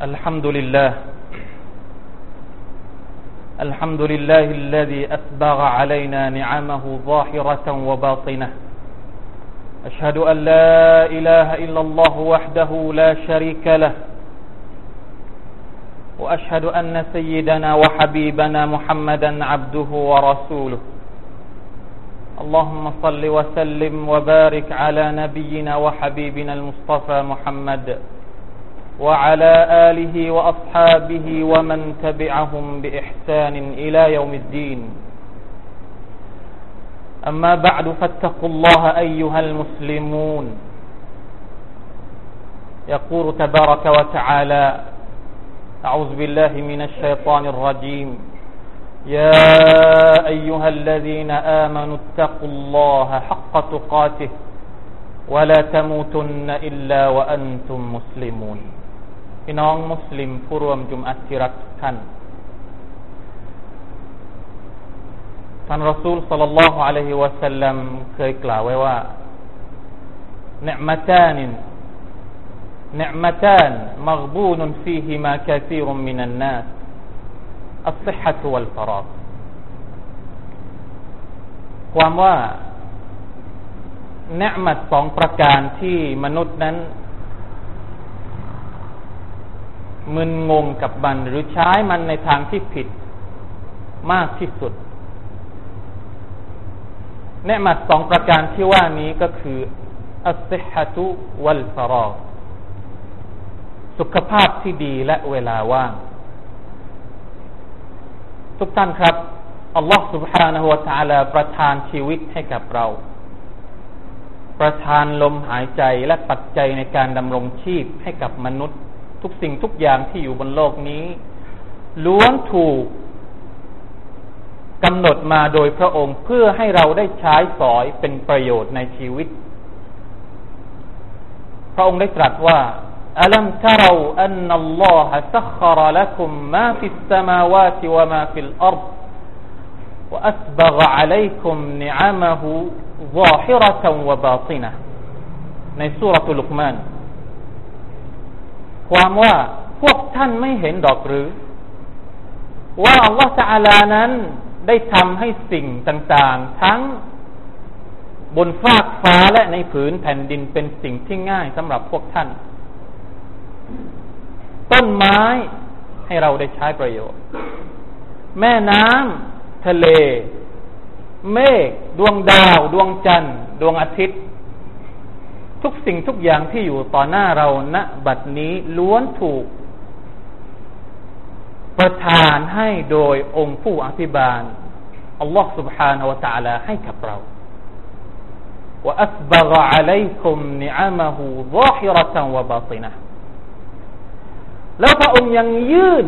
الحمد لله. الحمد لله الذي أسبغ علينا نعمه ظاهرة وباطنة. أشهد أن لا إله إلا الله وحده لا شريك له. وأشهد أن سيدنا وحبيبنا محمدا عبده ورسوله. اللهم صل وسلم وبارك على نبينا وحبيبنا المصطفى محمد. وعلى آله وأصحابه ومن تبعهم بإحسان إلى يوم الدين. أما بعد فاتقوا الله أيها المسلمون. يقول تبارك وتعالى أعوذ بالله من الشيطان الرجيم. يا أيها الذين آمنوا اتقوا الله حق تقاته ولا تموتن إلا وأنتم مسلمون. พี่น้องมุสลิมผู้รวมจุมอัติรักท่านท่านรอซูลสัลลัลลอฮุอะลัยฮิวะสัลลัมเคยกล่าวไว้ว่าเนืมตานเนืมตานมักบูนฟีฮิมาคาซีรุมมินันนัสอัลซิฮะตุวัลฟารากความว่าเนืมัสองประการที่มนุษย์นั้น มึนงงกับมันหรือใช้มันในทางที่ผิดมากที่สุดเนืมัดสองประการที่ว่านี้ก็คืออัสซิฮะตุวัลฟารอสุขภาพที่ดีและเวลาว่าง ทุกท่านครับ อัลลอฮฺ سبحانه และ تعالى ประทานชีวิตให้กับเรา ประทานลมหายใจและปัจจัยในการดำรงชีพให้กับมนุษย์ ทุกสิ่งทุกอย่างที่อยู่บนโลกนี้ ล้วนถูกกำหนดมาโดยพระองค์เพื่อให้เราได้ใช้สอยเป็นประโยชน์ในชีวิต พระองค์ได้ตรัสว่าอัลัมทาราอันนัลลอฮะสัครละคุมมาฟิสสมาวาติวะมาฟิลอัร وأسبغ عليكم نعمه ظاهرة وباطنة ในสุรตุลุกมาน ความว่าพวกท่านไม่เห็นดอกหรือ ว่าอัลลอฮฺตะอาลานั้นได้ทำให้สิ่งต่างๆ ทั้งบนฟากฟ้าและในผืนแผ่นดินเป็นสิ่งที่ง่ายสำหรับพวกท่าน ต้นไม้ให้เราได้ใช้ประโยชน์ แม่น้ำทะเล เมฆดวงดาว ดวงจันทร์ ดวงอาทิตย์ ทุกสิ่งทุกอย่างที่อยู่ต่อหน้าเราณบัดนี้ล้วนถูก ประทานให้โดยองค์ผู้อภิบาลอัลลอฮฺ سبحانه และ تعالى ให้กับเรา وأسبغ عليكم نعمه ظاهرة وباطنة แล้วพระองค์ยังยื่น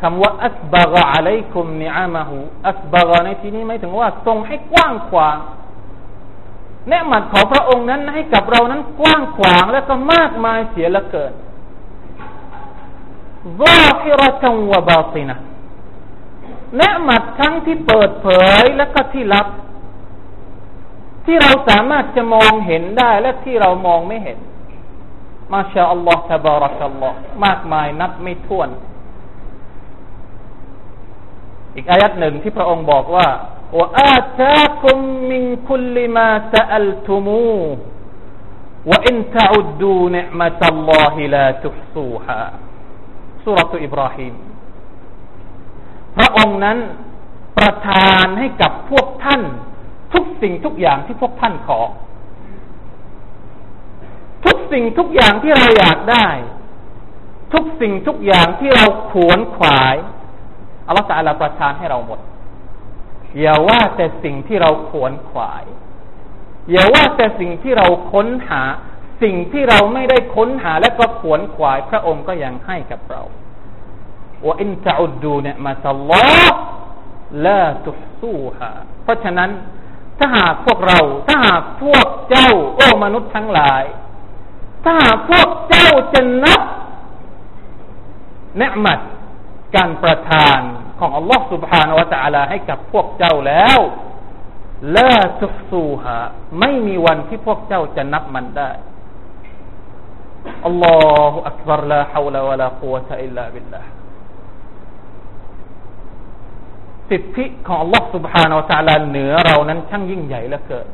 คำว่าอัสบะกะอะลัยคุมนิอามะฮูอัสบะกะในที่นี้หมายถึงว่าทรงให้กว้างขวาง เนืหมัดของพระองค์นั้นให้กับเรานั้นกว้างขวางและก็มากมายเสียละเกินซาฮิรตังวะบาตินะเนืหมัดทั้งที่เปิดเผยและก็ที่ลับ ที่เราสามารถจะมองเห็นได้และที่เรามองไม่เห็น มาชาอัลลอฮฺทบารักัลลอฮมากมายนับไม่ถ้วน อีกอายัดหนึ่งที่พระองค์บอกว่า وآتاكم من كل ما سألتموه وإن تعدوا نعمة الله لا تحصوها สุรตุอิบราฮิมพระองค์นั้นประทานให้กับพวกท่าน ทุกสิ่งทุกอย่างที่พวกท่านขอ ทุกสิ่งทุกอย่างที่เราอยากได้ ทุกสิ่งทุกอย่างที่เราขวนขวายอัลลอฮฺตะลาประทานให้เราหมด อย่าว่าแต่สิ่งที่เราขวนขวาย อย่าว่าแต่สิ่งที่เราค้นหา สิ่งที่เราไม่ได้ค้นหาและก็ขวนขวาย พระองค์ก็ยังให้กับเราว่าอินตะอุดดูเนี่ยมาตัลลอละตุสู้ฮะเพราะฉะนั้น ถ้าหากพวกเรา ถ้าหากพวกเจ้า โอ้มนุษย์ทั้งหลาย ถ้าหากพวกเจ้าจะนับเนืมัดการประทาน ของอัลลอฮ์สุบฮานาวะตะอาลาให้กับพวกเจ้าแล้วลาตุสูหะไม่มีวันที่พวกเจ้าจะนับมันได้อัลลอฮฺอักบารลาฮาวลาวะลากุวะตะอิลลาบิลลาสิทธิของอัลลอฮฺสุบฮานาวะตะอาลาเหนือเรานั้นช่างยิ่งใหญ่เหลือเกิน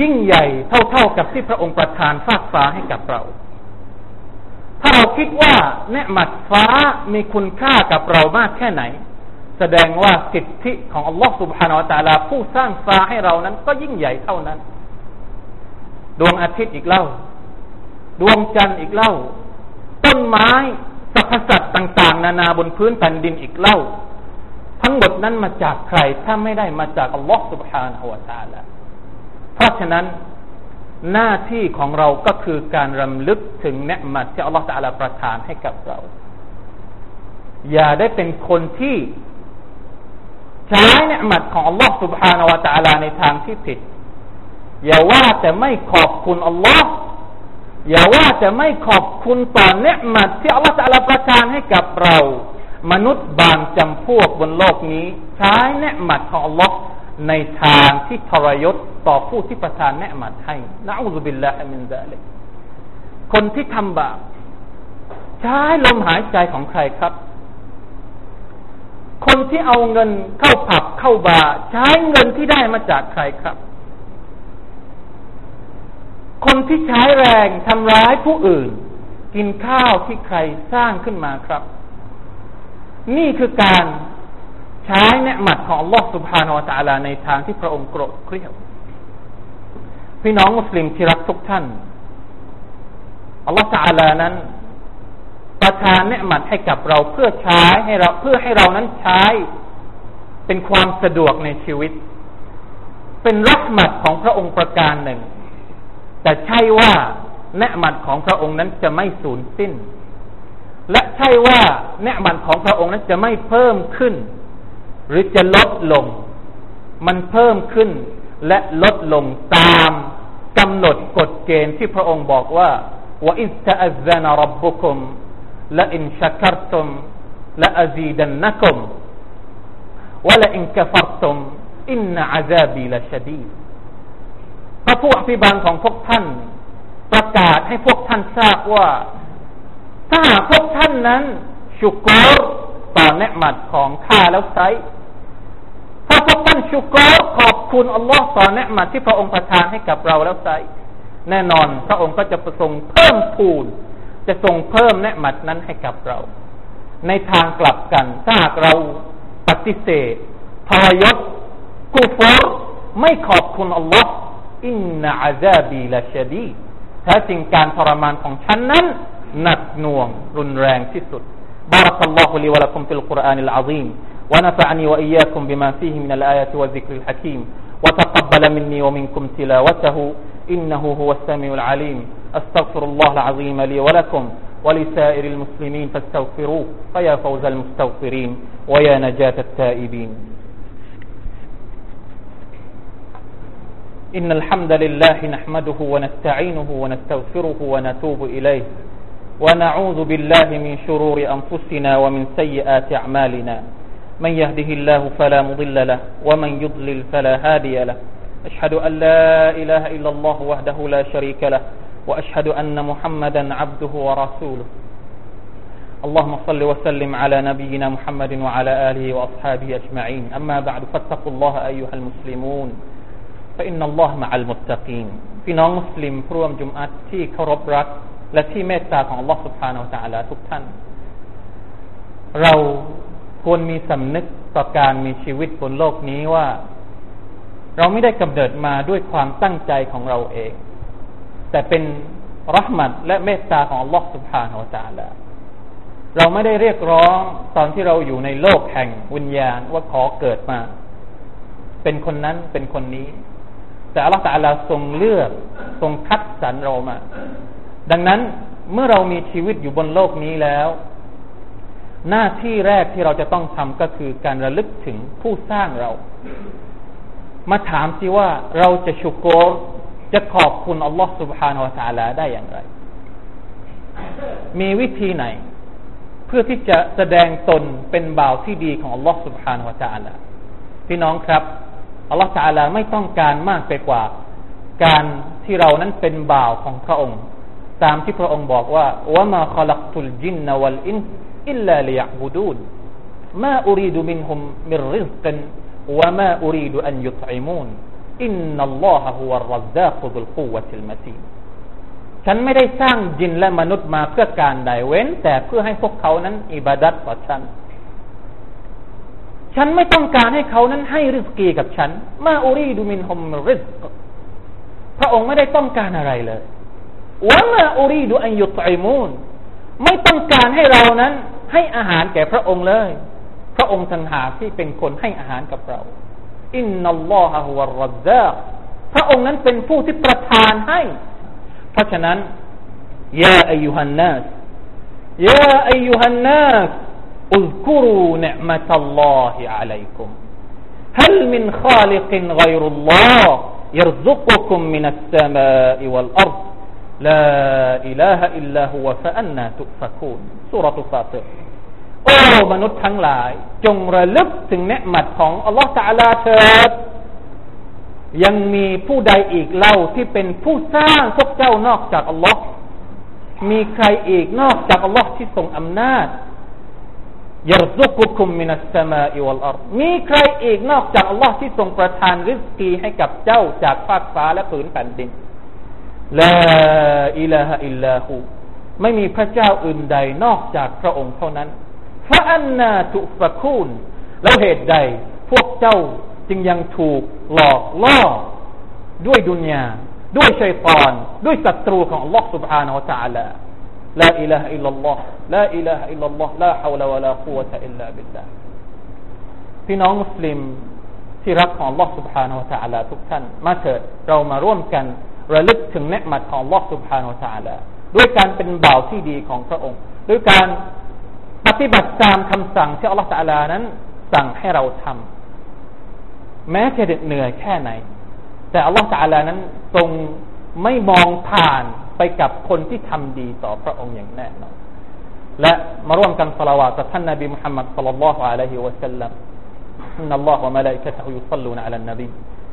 ยิ่งใหญ่เท่าๆกับที่พระองค์ประทานฟากฟ้าให้กับเรา ถ้าเราคิดว่าเนืหมัดฟ้ามีคุณค่ากับเรามากแค่ไหน แสดงว่าสิทธิของอัลลอฮฺสุบฮานาอัลตาลา ผู้สร้างฟ้าให้เรานั้น ก็ยิ่งใหญ่เท่านั้น ดวงอาทิตย์อีกเล่า ดวงจันทร์อีกเล่า ต้นไม้สรรพสัตว์ต่าง ๆ นานาบนพื้นแผ่นดินอีกเล่า ทั้งหมดนั้นมาจากใครถ้าไม่ได้มาจากอัลลอฮฺสุบฮานาอัลตาลาเพราะฉะนั้น หน้าที่ของเราก็คือการรำลึกถึงเนืมัดที่อัลลอฮฺตะลาประทานให้กับเรา อย่าได้เป็นคนที่ใช้เนืมัดของอัลลอฮฺ سبحانه และ تعالى ในทางที่ผิด อย่าว่าแต่ไม่ขอบคุณอัลลอฮ์อย่าว่าแต่ไม่ขอบคุณต่อเนืมัดที่อัลลอฮฺตะลาประทานให้กับเรา มนุษย์บางจำพวกบนโลกนี้ ใช้เนืมัดของอัลลอฮ์ ในทางที่ทรยศต่อผู้ที่ประทานแนะมัดให้นะอูซุบิลลาฮิมินซาลิกคนที่ทำบาปใช้ลมหายใจของใครครับ คนที่เอาเงินเข้าผับเข้าบาร์ใช้เงินที่ได้มาจากใครครับ คนที่ใช้แรงทำร้ายผู้อื่น กินข้าวที่ใครสร้างขึ้นมาครับ นี่คือการ ใช้เนืหมัดของ Allah سبحانه และ تعالى ในทางที่พระองค์โกรธเกลียวพี่น้องมุสลิมที่รักทุกท่าน Allah تعالى นั้น ประทานเนืหมัดให้กับเราเพื่อใช้ให้เราเพื่อให้เรานั้นใช้ เป็นความสะดวกในชีวิต เป็นรักหมัดของพระองค์ประการหนึ่ง แต่ใช่ว่าเนืหมัดของพระองค์นั้นจะไม่สูญสิ้น และใช่ว่าเนืหมัดของพระองค์นั้นจะไม่เพิ่มขึ้น หรือจะลดลง มันเพิ่มขึ้นและลดลงตามกำหนดกฎเกณฑ์ที่พระองค์บอกว่าوإذ تأذن ربكم لئن شكرتم لأزيدنكم ولئن كفرتم إن عذابي لشديد พระผู้อภิบาลของพวกท่าน ประกาศให้พวกท่านทราบว่า ถ้าพวกท่านนั้น ชุโกร ต่อเนี๊ยะมัตของข้าแล้วไซร้ถ้าพวกท่านชุโกรขอบคุณอัลลอฮ์ต่อเนี๊ยะมัตที่พระองค์ประทานให้กับเราแล้วไซร้แน่นอนพระองค์ก็จะประสงค์เพิ่มพูน จะทรงเพิ่มเนืหมัดนั้นให้กับเรา ในทางกลับกันถ้าหากเราปฏิเสธทรยศกูฟอร์ไม่ขอบคุณอัลลอฮ์อินนาอาซาบีละชดีแท้จริงการทรมานของฉันนั้น หนักหน่วงรุนแรงที่สุด بارك الله لي ولكم في القرآن العظيم ونفعني وإياكم بما فيه من الآيات والذكر الحكيم وتقبل مني ومنكم تلاوته إنه هو السميع العليم. أستغفر الله العظيم لي ولكم ولسائر المسلمين فاستغفروه فيا فوز المستغفرين ويا نجاة التائبين. إن الحمد لله نحمده ونستعينه ونستغفره ونتوب إليه. ونعوذ بالله من شرور أنفسنا ومن سيئات أعمالنا. من يهده الله فلا مضل له ومن يضلل فلا هادي له. أشهد أن لا إله إلا الله وحده لا شريك له وأشهد أن محمدا عبده ورسوله. اللهم صل وسلم على نبينا محمد وعلى آله وأصحابه أجمعين. أما بعد فاتقوا الله أيها المسلمون فإن الله مع المتقين. في نوم مسلم ร่วมจุมอัดที่เคารพรัก และที่เมตตาของลอสุภานาจาละทุกท่าน เราควรมีสำนึกต่อการมีชีวิตบนโลกนี้ว่า เราไม่ได้กำเนิดมาด้วยความตั้งใจของเราเอง แต่เป็นรัหมัดและเมตตาของลอสุภานาจาละเราไม่ได้เรียกร้องตอนที่เราอยู่ในโลกแห่งวิญญาณว่าขอเกิดมา เป็นคนนั้นเป็นคนนี้ แต่อัลลอฮฺทรงเลือกทรงคัดสรรเรามา ดังนั้นเมื่อเรามีชีวิตอยู่บนโลกนี้แล้ว หน้าที่แรกที่เราจะต้องทำก็คือการระลึกถึงผู้สร้างเรา มาถามสิว่าเราจะชุกโกรจะขอบคุณอัลลอฮฺ سبحانه และ تعالى ได้อย่างไร มีวิธีไหน เพื่อที่จะแสดงตนเป็นบ่าวที่ดีของอัลลอฮฺ سبحانه และ تعالى พี่น้องครับอัลลอฮฺ تعالى ไม่ต้องการมากไปกว่า การที่เรานั้นเป็นบ่าวของพระองค์ ตามที่พระองค์บอกว่าوما خلقت الجن والإنس إلا ليعبدون ما أريد منهم من رزق وما أريد أن يطعمون إن الله هو الرزاق ذو القوة المتين ฉันไม่ได้สร้างจินและมนุษย์มาเพื่อการใดเว้น แต่เพื่อให้พวกเขานั้น อิบาดัตต่อฉัน ฉันไม่ต้องการให้เขานั้นให้ริสกีกับฉัน มาอุรีดูมินฮุมริสกพระองค์ไม่ได้ต้องการอะไรเลย วะมาอุรีดูอันยุตอิมูนไม่ต้องการให้เรานั้น ให้อาหารแก่พระองค์เลย พระองค์ทันหาที่เป็นคนให้อาหารกับเรา อินนัลลอฮะฮุวะรัซซาพระองค์นั้นเป็นผู้ที่ประทานให้ เพราะฉะนั้นยาอายุฮันนัสยาอายุฮันนัส اذكروا نعمة الله عليكم هل من خالق غير الله يرزقكم من السماء والأرض لا إله إلا هو فأنا تؤفكون سورة فاطر โอ้มนุษย์ทั้งหลาย จงระลึกถึงเนืหมัดของอัลลอฮฺตาลาเถิด ยังมีผู้ใดอีกเล่าที่เป็นผู้สร้างพวกเจ้านอกจากอัลลอฮ์มีใครอีกนอกจากอัลลอฮ์ที่ทรงอำนาจยรซุกุคุมมินัสสมาอิวัลอัรมีใครอีกนอกจากอัลลอฮ์ที่ทรงประทานริสกีให้กับเจ้าจากฟากฟ้าและผืนแผ่นดิน ลาอิลาฮะอิลลาหูไม่มีพระเจ้าอื่นใดนอกจากพระองค์เท่านั้นฟะอันนาตุฟะคูนแล้วเหตุใด พวกเจ้าจึงยังถูกหลอกล่อด้วยดุนยาด้วยชัยตอนด้วยศัตรูของอัลลอฮ์ سبحانه และ تعالى لا إله إلا الله لا إله إلا الله لا حول ولا قوة إلا بالله พี่น้องมุสลิมที่รักของ Allah سبحانه และ تعالى ทุกท่าน มาเถิดเรามาร่วมกัน ระลึกถึงเนืหมัดของ Allah سبحانه และ تعالى ด้วยการเป็นบ่าวที่ดีของพระองค์ ด้วยการปฏิบัติตามคำสั่งที่ Allah تعالى นั้น สั่งให้เราทำแม้จะเหนื่อยแค่ไหน แต่ Allah تعالى นั้นทรงไม่มองผ่านไปกับคนที่ทำดีต่อพระองค์อย่างแน่นอนและมาร่วมกันสละวาตท่านนบีมุฮัมมัดสัลลัลลอฮุอะลัยฮิวะสัลลัม إن الله وملائكته يصلون على النبي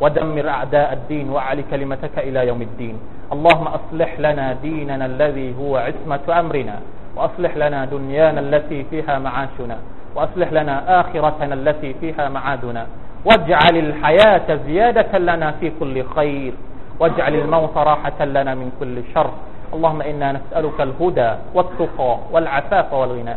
ودمر أعداء الدين وأعل كلمتك إلى يوم الدين. اللهم أصلح لنا ديننا الذي هو عصمة أمرنا وأصلح لنا دنيانا التي فيها معاشنا وأصلح لنا آخرتنا التي فيها معادنا. واجعل الحياة زيادة لنا في كل خير واجعل الموت راحة لنا من كل شر. اللهم إنا نسألك الهدى والتقى والعفاف والغنى.